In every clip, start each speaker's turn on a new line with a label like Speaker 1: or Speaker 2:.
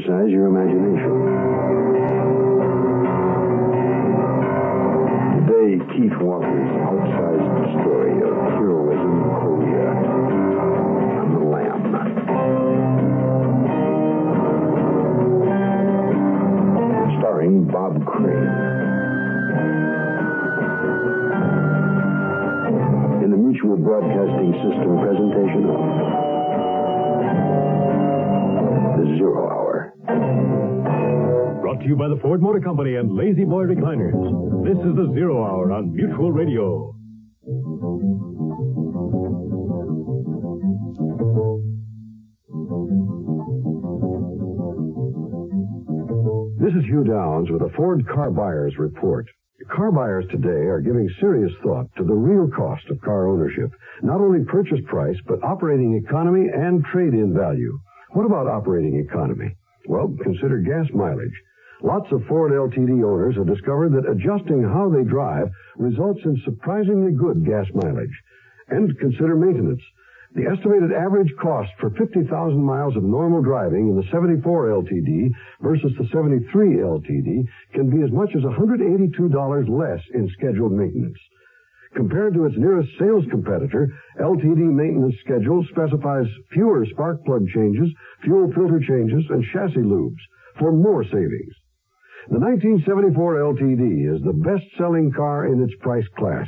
Speaker 1: Exercise your imagination. Today, Keith Walker's outsized story of heroism Korea. I'm the Lam. starring Bob Crane. In the Mutual Broadcasting System presentation of The Zero.
Speaker 2: Brought to you by the Ford Motor Company and La-Z-Boy Recliners. This is the Zero Hour on Mutual Radio.
Speaker 3: This is Hugh Downs with a Ford Car Buyers Report. Car buyers today are giving serious thought to the real cost of car ownership. Not only purchase price, but operating economy and trade-in value. What about operating economy? Well, consider gas mileage. Lots of Ford LTD owners have discovered that adjusting how they drive results in surprisingly good gas mileage. And consider maintenance. The estimated average cost for 50,000 miles of normal driving in the 74 LTD versus the 73 LTD can be as much as $182 less in scheduled maintenance. Compared to its nearest sales competitor, LTD maintenance schedule specifies fewer spark plug changes, fuel filter changes, and chassis lubes for more savings. The 1974 LTD is the best-selling car in its price class.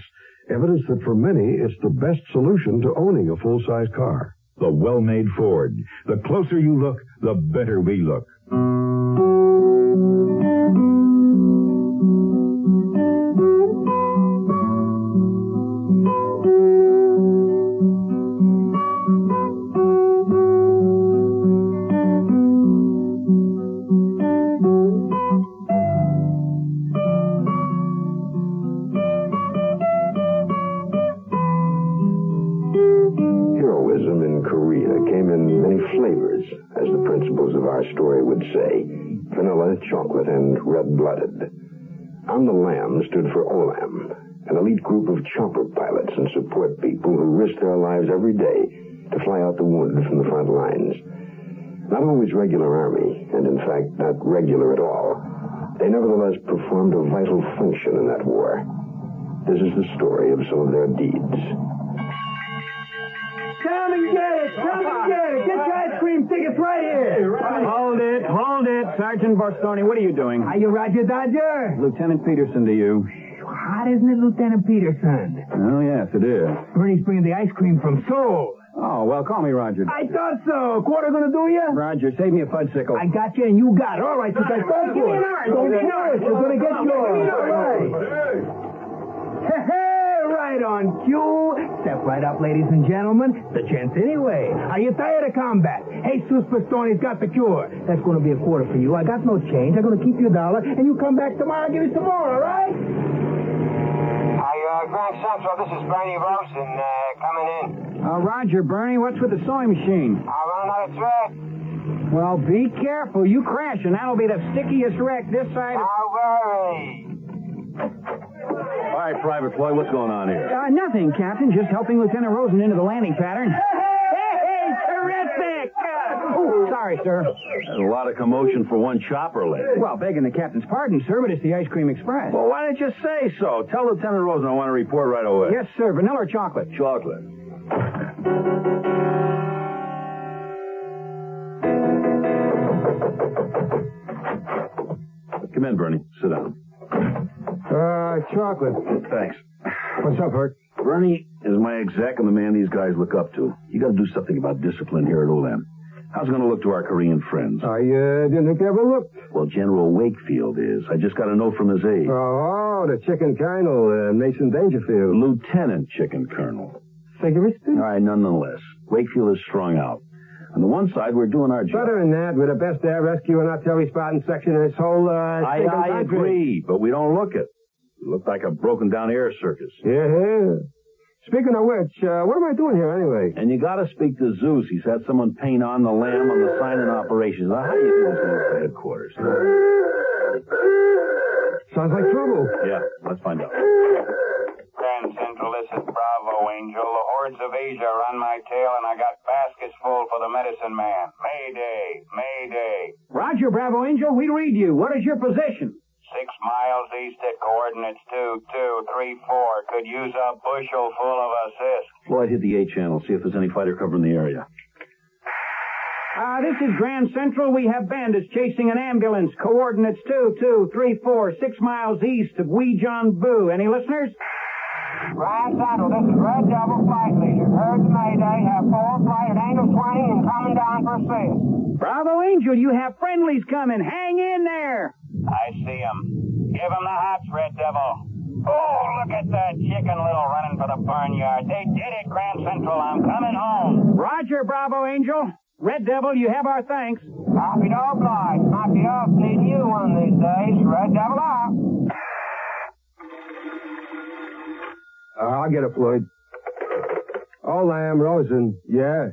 Speaker 3: Evidence that for many, it's the best solution to owning a full-size car.
Speaker 4: The well-made Ford. The closer you look, the better we look.
Speaker 1: Say vanilla, chocolate, and red blooded. On the lam stood for OLAM, an elite group of chopper pilots and support people who risk their lives every day to fly out the wounded from the front lines. Not always regular Army, and in fact not regular at all, they nevertheless performed a vital function in that war. This is the story of some of their deeds.
Speaker 5: Come and get it! Come and get it! Get your ice cream tickets right here!
Speaker 6: Hold it, hold it. Sergeant Barstoni, what are you doing?
Speaker 5: Are you Roger Dodger?
Speaker 6: Lieutenant Peterson to you.
Speaker 5: Hot, isn't it, Lieutenant Peterson?
Speaker 6: Oh, yes, it is.
Speaker 5: Bernie's bringing the ice cream from Seoul.
Speaker 6: Oh, well, call me Roger.
Speaker 5: I thought so. Quarter gonna do you?
Speaker 6: Roger, save me a fudgesicle.
Speaker 5: I got you and you got it. All right, since I thought
Speaker 6: Give me an orange.
Speaker 5: Don't
Speaker 6: Give me an
Speaker 5: push.
Speaker 6: orange.
Speaker 5: You're gonna get yours. All right. Hey, hey, right on cue. Step right up, ladies and gentlemen. The chance anyway. Are you tired of combat? Hey, Sus Pastoni's got the cure. That's gonna be a quarter for you. I got no change. I'm gonna keep you a dollar, and you come back tomorrow and give me some more, all right?
Speaker 7: Hi, uh, Grand Central. This is Bernie Rosen uh, coming in.
Speaker 6: Uh, Roger, Bernie, what's with the sewing machine?
Speaker 7: I run out of thread.
Speaker 6: Well, be careful. You crash, and that'll be the stickiest wreck this side of...
Speaker 7: Don't worry.
Speaker 4: All right, Private Floyd, what's going on here?
Speaker 6: Uh, nothing, Captain. Just helping Lieutenant Rosen into the landing pattern.
Speaker 5: Hey, terrific!
Speaker 6: Oh, sorry, sir.
Speaker 4: There's a lot of commotion for one chopper lady.
Speaker 6: Well, begging the captain's pardon, sir, but it's the Ice Cream Express.
Speaker 4: Well, why didn't you say so? Tell Lieutenant Rosen I want to report right away.
Speaker 6: Yes, sir. Vanilla or chocolate?
Speaker 4: Chocolate. Come in, Bernie. Sit down.
Speaker 7: Chocolate.
Speaker 4: Thanks.
Speaker 7: What's up, Hurt?
Speaker 4: Bernie is my exec and the man these guys look up to. You got to do something about discipline here at Olam. How's it to look to our Korean friends?
Speaker 7: I uh, didn't think they ever looked.
Speaker 4: Well, General Wakefield is. I just got a note from his aide.
Speaker 7: Oh, the chicken colonel, uh, Mason Dangerfield.
Speaker 4: Lieutenant Chicken Colonel.
Speaker 7: Figuristic?
Speaker 4: All right, nonetheless. Wakefield is strung out. On the one side, we're doing our job.
Speaker 7: Better than that, we're the best air rescue and artillery spotting section in this whole, uh,
Speaker 4: I, I agree, but we don't look it. We look like a broken down air circus.
Speaker 7: Yeah, yeah. Speaking of which, uh, what am I doing here anyway?
Speaker 4: And you got to speak to Zeus. He's had someone paint on the Lam on the sign-in operations. Now, how do you think it's going to at headquarters?
Speaker 7: Sounds like trouble.
Speaker 4: Yeah, let's find out.
Speaker 8: Grand Central, this is Bravo Angel. The hordes of Asia are on my tail, and I got baskets full for the medicine man. Mayday, Mayday.
Speaker 6: Roger, Bravo Angel. We read you. What is your position?
Speaker 8: Six miles east at coordinates two, two, three, four. Could use a bushel full of assist.
Speaker 4: Floyd, hit the A channel. See if there's any fighter cover in the area.
Speaker 6: Uh, this is Grand Central. We have bandits chasing an ambulance. Coordinates two, two, three, four, six miles east of Boo. Any listeners?
Speaker 8: Grand Central, this is Red Devil Flight Leader. Heard the Mayday, have four flight at angle 20 and coming down for assist.
Speaker 6: Bravo Angel, you have friendlies coming. Hang in there.
Speaker 8: I see 'em. Give 'em the hots, Red Devil. Oh, look at that chicken little running for the barnyard. They did it, Grand Central. I'm coming home.
Speaker 6: Roger, Bravo Angel. Red Devil, you have our thanks.
Speaker 8: Copy dog blind. Might be off needing you one of these days. Red Devil out.
Speaker 7: Uh, I'll get it, Floyd. Oh, Lamb, Rosen. Yeah.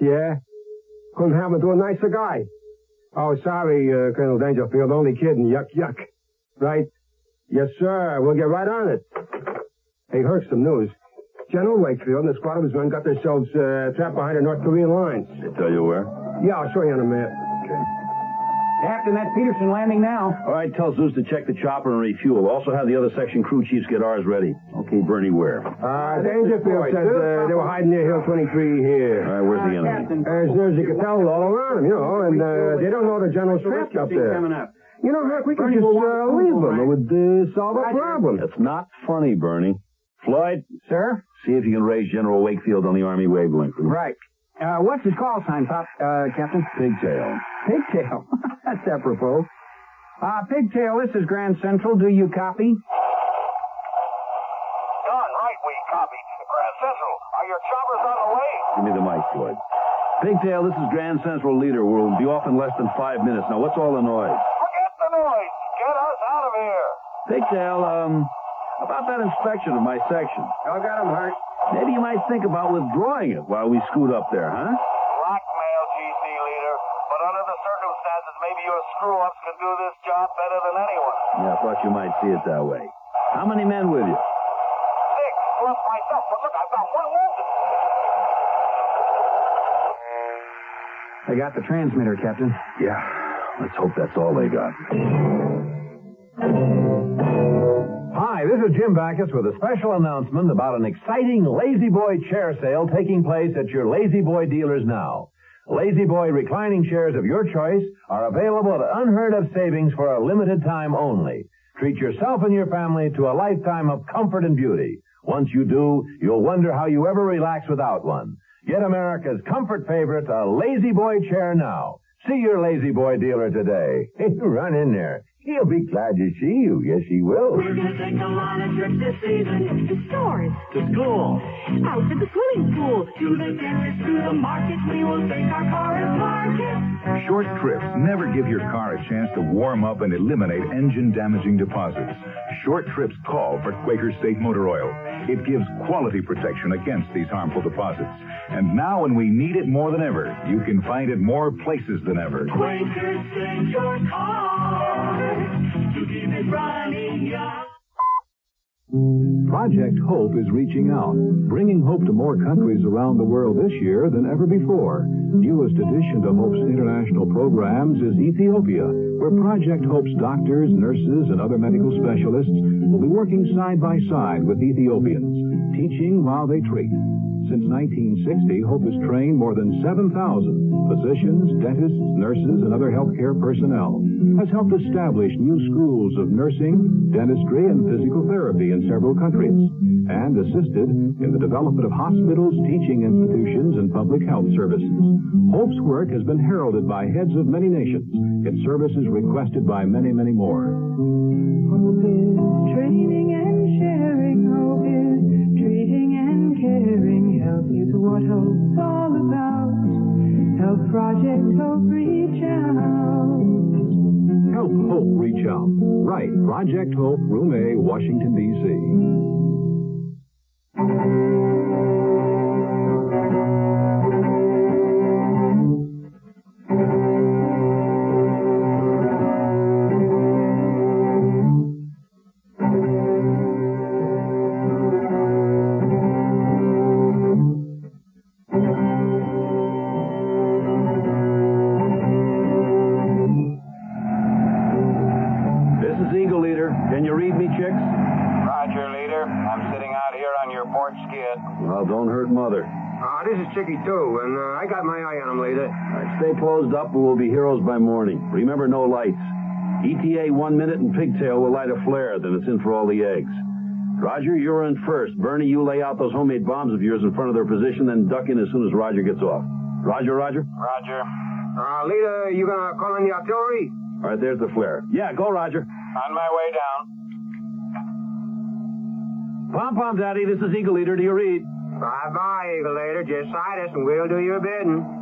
Speaker 7: Yeah. Couldn't happen to a nicer guy. Oh, sorry, uh, Colonel Dangerfield. Only kidding. Yuck, yuck. Right? Yes, sir. We'll get right on it. Hey, heard some news. General Wakefield and the squad of his men got themselves uh, trapped behind the North Korean lines.
Speaker 4: They tell you where?
Speaker 7: Yeah, I'll show you on a map.
Speaker 6: Captain, that's Peterson landing now.
Speaker 4: All right, tell Zeus to check the chopper and refuel. Also have the other section crew chiefs get ours ready. Okay, Bernie, where? All
Speaker 7: Uh, Dangerfield says uh, they were hiding near Hill 23 here.
Speaker 4: right, where's the enemy?
Speaker 6: Captain.
Speaker 7: As near as you can tell, all around them, you know, and uh, they don't know the general's trapped up there.
Speaker 6: Coming up.
Speaker 7: You know, Herc, we could just uh, leave them. It would uh, solve our problem.
Speaker 4: It's not funny, Bernie. Floyd,
Speaker 6: Sir?
Speaker 4: see if you can raise General Wakefield on the Army wavelength.
Speaker 6: Right. Uh, what's his call sign, Pop, uh, Captain?
Speaker 4: Pigtail.
Speaker 6: Pigtail. That's apropos. Uh, Pigtail, this is Grand Central. Do you copy?
Speaker 8: Done. Right, we copy. Grand Central, are your choppers on the way?
Speaker 4: Give me the mic, Floyd. Pigtail, this is Grand Central Leader. We'll be off in less than five minutes. Now, what's all the noise?
Speaker 8: Forget the noise. Get us out of here.
Speaker 4: Pigtail, um, about that inspection of my section.
Speaker 7: Y'all got him, Hart.
Speaker 4: Maybe you might think about withdrawing it while we scoot up there, huh?
Speaker 8: Blackmail, GC leader. But under the circumstances, maybe your screw-ups can do this job better than anyone.
Speaker 4: Yeah, I thought you might see it that way. How many men with you?
Speaker 8: Six, plus myself. But look, I've got one wounded.
Speaker 6: I got the transmitter, Captain.
Speaker 4: Yeah, let's hope that's all they got.
Speaker 9: Hi, this is Jim Backus with a special announcement about an exciting La-Z-Boy chair sale taking place at your La-Z-Boy dealers now. La-Z-Boy reclining chairs of your choice are available at unheard of savings for a limited time only. Treat yourself and your family to a lifetime of comfort and beauty. Once you do, you'll wonder how you ever relax without one. Get America's comfort favorite, a La-Z-Boy chair now. See your La-Z-Boy dealer today. Run in there. He'll be glad to see you. Yes, he will.
Speaker 10: We're gonna take a lot of trips this season. To stores.
Speaker 9: To school.
Speaker 10: Out to the swimming pool. To the dentist. To the market. We will take our car and park it.
Speaker 11: Short trips never give your car a chance to warm up and eliminate engine damaging deposits. Short trips call for Quaker State Motor Oil. It gives quality protection against these harmful deposits. And now when we need it more than ever, you can find it more places than ever.
Speaker 10: Quaker State your car.
Speaker 12: Project Hope is reaching out, bringing hope to more countries around the world this year than ever before. Newest addition to Hope's international programs is Ethiopia, where Project Hope's doctors, nurses, and other medical specialists will be working side by side with Ethiopians, teaching while they treat.
Speaker 9: Since 1960, Hope has trained more than 7,000 physicians, dentists, nurses, and other healthcare personnel. Has helped establish new schools of nursing, dentistry, and physical therapy in several countries, and assisted in the development of hospitals, teaching institutions, and public health services. Hope's work has been heralded by heads of many nations, its services requested by many, many more.
Speaker 10: Hope is training and sharing. What hope's all about. Help Project Hope reach out.
Speaker 9: Help Hope reach out. Right, Project Hope, Room A, Washington, D.C.
Speaker 4: closed up and we'll be heroes by morning. Remember, no lights. ETA one minute and Pigtail will light a flare, then it's in for all the eggs. Roger, you're in first. Bernie, you lay out those homemade bombs of yours in front of their position, then duck in as soon as Roger gets off. Roger, Roger?
Speaker 8: Roger.
Speaker 7: Uh, leader, you gonna call in the artillery?
Speaker 4: All right, there's the flare. Yeah, go, Roger.
Speaker 8: On my way down.
Speaker 4: Pom Pom, Daddy, this is Eagle Leader. Do you read?
Speaker 7: Bye-bye, Eagle Leader. Just sight us and we'll do your bidding.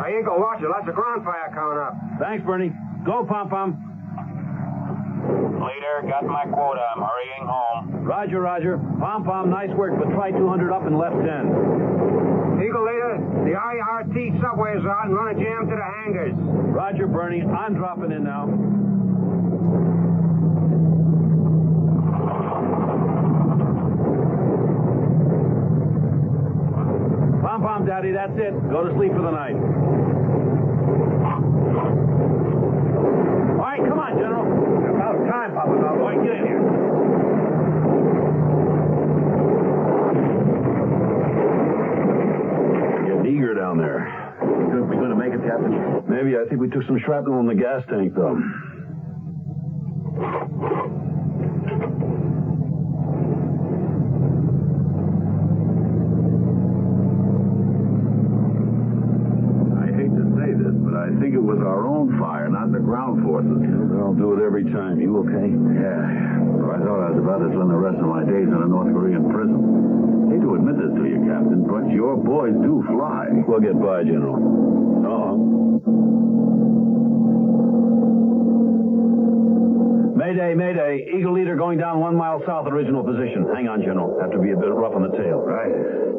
Speaker 7: Hey, Eagle, watch it. Lots of ground fire coming up.
Speaker 4: Thanks, Bernie. Go, Pom Pom.
Speaker 8: Leader, got my quota. I'm hurrying home.
Speaker 4: Roger, Roger. Pom Pom, nice work, but try 200 up and left 10.
Speaker 7: Eagle Leader, the IRT subway's out and running jam to the hangars.
Speaker 4: Roger, Bernie. I'm dropping in now. Pom Pom, Daddy, that's it. Go to sleep for the night. All right, come on, General. About time, Papa. All right, get in here. Getting eager down there. Think we going to make it, Captain? Maybe. I think we took some shrapnel in the gas tank, though. I hate to say this, but I think it was our own fire, not the ground forces. I'll do it every time. You okay? Yeah. Oh, I thought I was about to spend the rest of my days in a North Korean prison. Hate to admit this to you, Captain, but your boys do fly. We'll get by, General. Oh. Mayday, Mayday. Eagle Leader going down one mile south original position. Hang on, General. Have to be a bit rough on the tail. Right.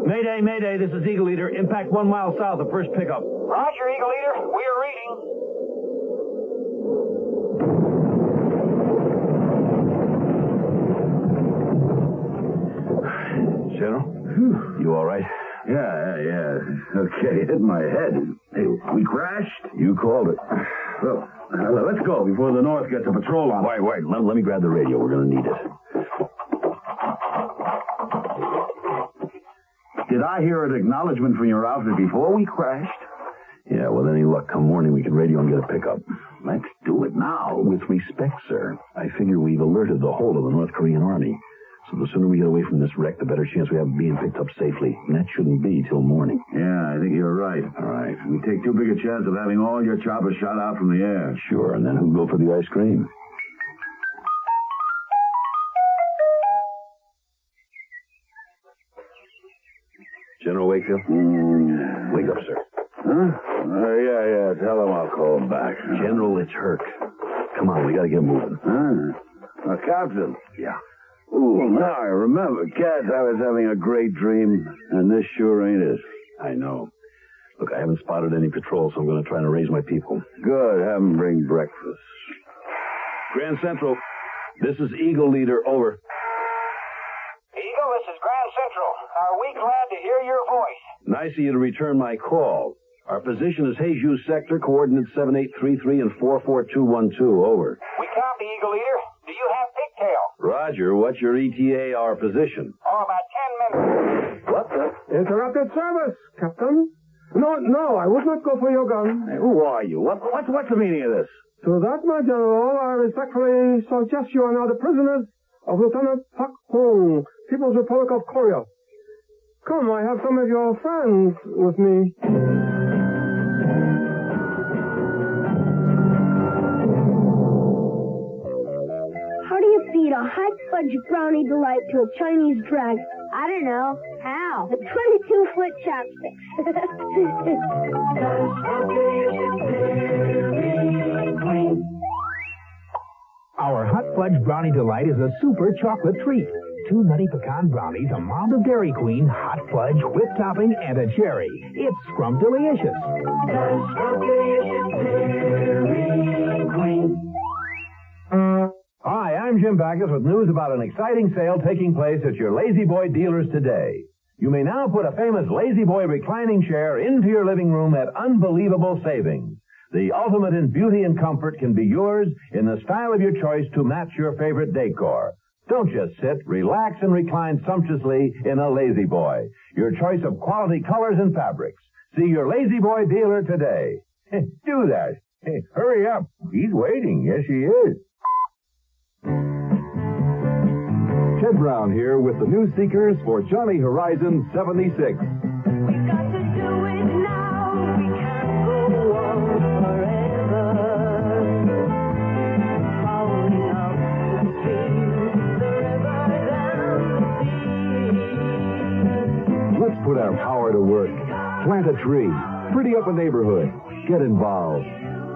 Speaker 4: Mayday, Mayday. This is Eagle Leader. Impact one mile south of first pickup.
Speaker 8: Roger, Eagle Leader. We are reading.
Speaker 4: General? You all right? Yeah, yeah, yeah. Okay, hit my head. Hey, we crashed? You called it. Well, uh, let's go before the North gets a patrol on. Wait, wait. Let, let me grab the radio. We're going to need it. Did I hear an acknowledgement from your outfit before we crashed? Yeah, with any luck, come morning we can radio and get a pickup. Let's do it now. With respect, sir, I figure we've alerted the whole of the North Korean army. So the sooner we get away from this wreck, the better chance we have of being picked up safely. And that shouldn't be till morning. Yeah, I think you're right. All right. We take too big a chance of having all your choppers shot out from the air. Sure, and then who'll go for the ice cream? General Wakefield? Wake up, sir. Huh? Uh, yeah, yeah. Tell him I'll call him back. General, it's Herc. Come on, we gotta get moving. Huh? Uh, Captain? Yeah. Ooh, now I remember. Cat, I was having a great dream, and this sure ain't it. I know. Look, I haven't spotted any patrols, so I'm going to try to raise my people. Good. Have them bring breakfast. Grand Central, this is Eagle Leader. Over.
Speaker 8: Eagle, this is Grand Central. Are we glad to hear your voice?
Speaker 4: Nice of you to return my call. Our position is Haeju Sector, coordinates 7833 and 44212. Over.
Speaker 8: We copy, Eagle Leader. Do you have pigtail?
Speaker 4: Roger, what's your ETA, or position?
Speaker 8: Oh, about ten minutes.
Speaker 4: What the?
Speaker 13: Interrupted service, Captain. No, no, I would not go for your gun.
Speaker 4: Hey, who are you? What, what's, what's the meaning of this?
Speaker 13: To that, my general, I respectfully suggest you are now the prisoners of Lieutenant Pak Hong, People's Republic of Korea. Come, I have some of your friends with me.
Speaker 14: Feed a hot fudge brownie delight to a Chinese dragon? I don't know. How? With 22 foot chopsticks.
Speaker 7: Our Hot Fudge Brownie Delight is a super chocolate treat. Two nutty pecan brownies, a mound of Dairy Queen, hot fudge, whipped topping, and a cherry. It's scrumptious.
Speaker 9: Hi, I'm Jim Backus with news about an exciting sale taking place at your La-Z-Boy dealers today. You may now put a famous La-Z-Boy reclining chair into your living room at unbelievable savings. The ultimate in beauty and comfort can be yours in the style of your choice to match your favorite decor. Don't just sit, relax, and recline sumptuously in a La-Z-Boy. Your choice of quality colors and fabrics. See your La-Z-Boy dealer today. Do that. Hurry up. He's waiting. Yes, he is.
Speaker 12: Ted Brown here with the new Seekers for Johnny Horizon 76. Let's put our power to work. Plant a tree. Pretty up a neighborhood. Get involved.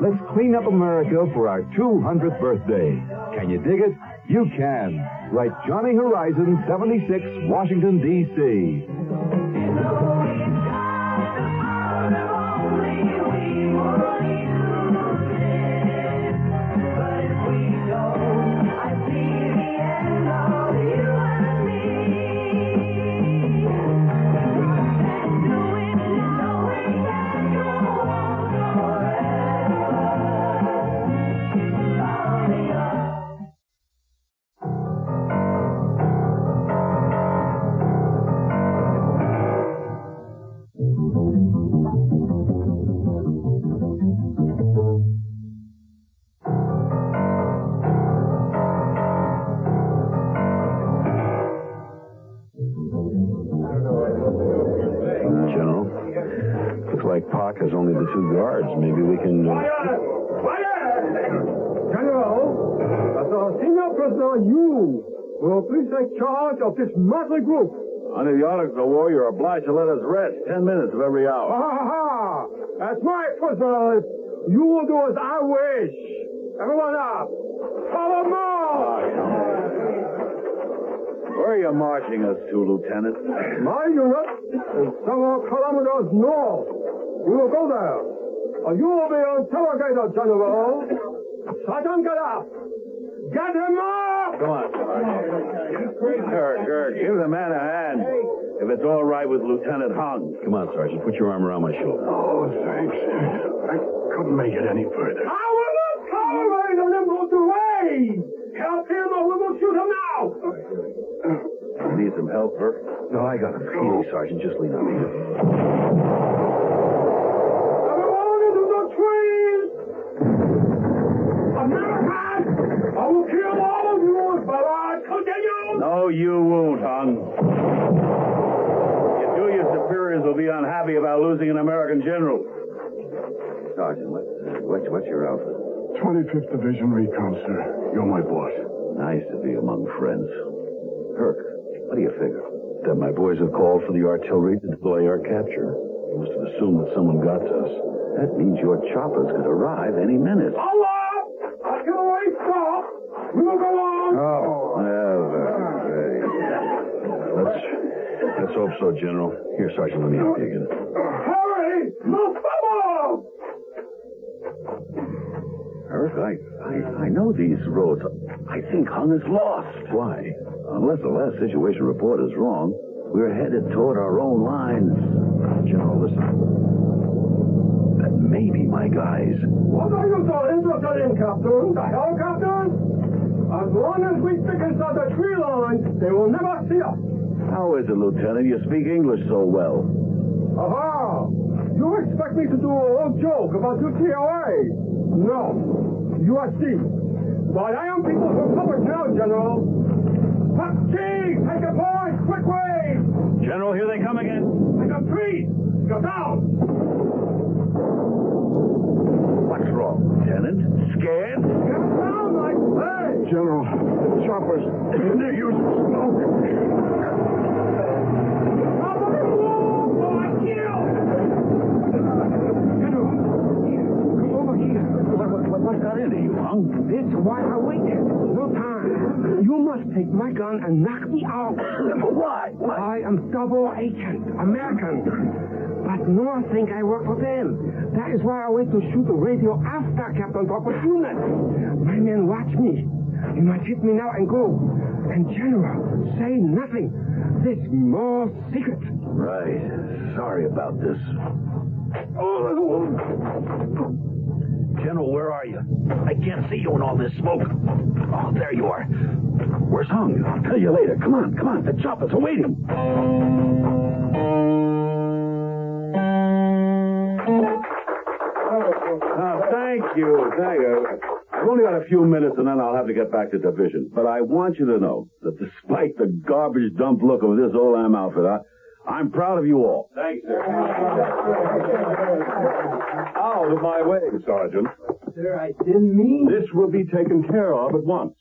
Speaker 12: Let's clean up America for our 200th birthday. Can you dig it? You can. Write Johnny Horizon 76, Washington, D.C.
Speaker 4: guards. Maybe we can. Uh...
Speaker 13: General, as a senior prisoner, you will please take charge of this motley group.
Speaker 4: Under the orders of the war, you're obliged to let us rest ten minutes of every hour.
Speaker 13: Ha ha ha! As my prisoner, you will do as I wish. Everyone up! Follow more!
Speaker 4: Where are you marching us to, Lieutenant?
Speaker 13: My unit is several kilometers north. We will go there. You will be interrogated, General. Sergeant, get up! Get him up!
Speaker 4: Come on, Sergeant. Kirk, Kirk, give the man a hand. If it's all right with Lieutenant Hung. Come on, Sergeant. Put your arm around my shoulder.
Speaker 13: Oh, thanks. Sir. I couldn't make it any further. I will not tolerate an impulse away! Help him or we will shoot him now!
Speaker 4: You need some help, Burke?
Speaker 12: No, I got him. Easy, Sergeant. Just lean on me.
Speaker 4: No, you won't, Hung. You two, your superiors will be unhappy about losing an American general. Sergeant, what, what's, what's your outfit?
Speaker 13: 25th Division Recon, sir. You're my boss.
Speaker 4: Nice to be among friends. Kirk, what do you figure? That my boys have called for the artillery to deploy our capture. You must have assumed that someone got to us. That means your choppers could arrive any minute.
Speaker 13: Allah! I can always stop! We will go on!
Speaker 4: Oh, let's hope so, General. Here, Sergeant, let me help you again.
Speaker 13: Hurry! Move forward!
Speaker 4: Kirk, I, I, I know these roads. I think Hung is lost. Why? Unless the last situation report is wrong, we're headed toward our own lines. General, listen. That may be my guys.
Speaker 13: What are you so interested in, Captain? The hell, Captain? As long as we stick inside the tree line, they will never see us.
Speaker 4: How is it, Lieutenant? You speak English so well.
Speaker 13: Aha! You expect me to do a old joke about UCLA? No. you are USC. But I am people from public now, General. Hot Chief, take a point, quick way!
Speaker 9: General, here they come again.
Speaker 13: I got three. Go down.
Speaker 4: What's wrong, Lieutenant? Scared?
Speaker 13: Get down, I say!
Speaker 12: General, the choppers, they're using smoke.
Speaker 4: What, got into you, huh?
Speaker 7: This is why I waited. No time. You must take my gun and knock me out.
Speaker 4: Why? Why?
Speaker 7: I am double agent, American. But North think I work for them. That is why I wait to shoot the radio after Captain unit. My men watch me. You must hit me now and go. And General, say nothing. This more secret.
Speaker 4: Right. Sorry about this. Oh, General, where are you? I can't see you in all this smoke. Oh, there you are. Where's Hung? I'll tell you later. Come on, come on. The choppers are waiting.
Speaker 15: Oh, thank you. Thank you. I've only got a few minutes and then I'll have to get back to division. But I want you to know that despite the garbage dump look of this Olam outfit, I, I'm proud of you all. Thanks, sir. Out of my way, Sergeant.
Speaker 7: Sir, I didn't mean.
Speaker 15: This will be taken care of at once.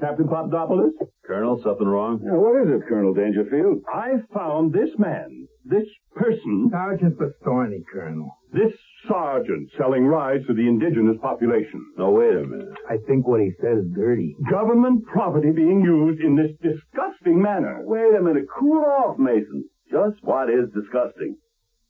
Speaker 15: Captain Papadopoulos? Colonel, something wrong? what is it, Colonel Dangerfield? I found this man, this person,
Speaker 7: Sergeant Bastorni, Colonel.
Speaker 15: this sergeant selling rides to the indigenous population. No, wait a minute.
Speaker 7: I think what he says is dirty.
Speaker 15: Government property being used in this disgusting manner. Wait a minute. Cool off, Mason. Just what is disgusting?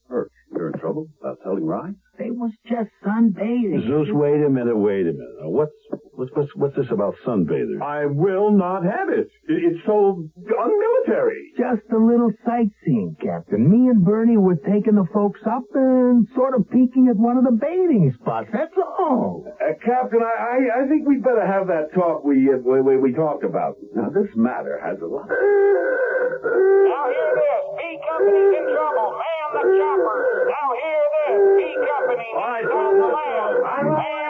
Speaker 15: Herc, you're in trouble about selling rides?
Speaker 7: They was just sunbathing.
Speaker 9: Zeus, wait a minute, wait a minute. Now, What's what's what's, what's this about sunbathers?
Speaker 15: I will not have it. It- It's so unmilitary.
Speaker 7: Just a little sightseeing, Captain. Me and Bernie were taking the folks up and sort of peeking at one of the bathing spots. That's all.
Speaker 15: Uh, Captain, I, I I think we'd better have that talk we uh, we, we we talked about. Now this matter has a lot.
Speaker 8: Now hear this. B Company's in trouble. Man the choppers. Now hear this. B Company needs on the land.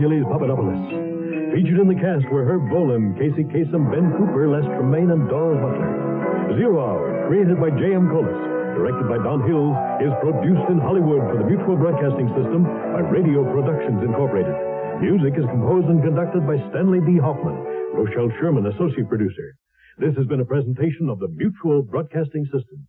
Speaker 2: Hercules Papadopoulos. Featured in the cast were Herb Boland, Casey Kasem, Ben Cooper, Les Tremayne, and Daws Butler. Zero Hour, created by J.M. Collis, directed by Don Hills, is produced in Hollywood for the Mutual Broadcasting System by Radio Productions Incorporated. Music is composed and conducted by Stanley B. Hoffman, Rochelle Sherman, associate producer. This has been a presentation of the Mutual Broadcasting System.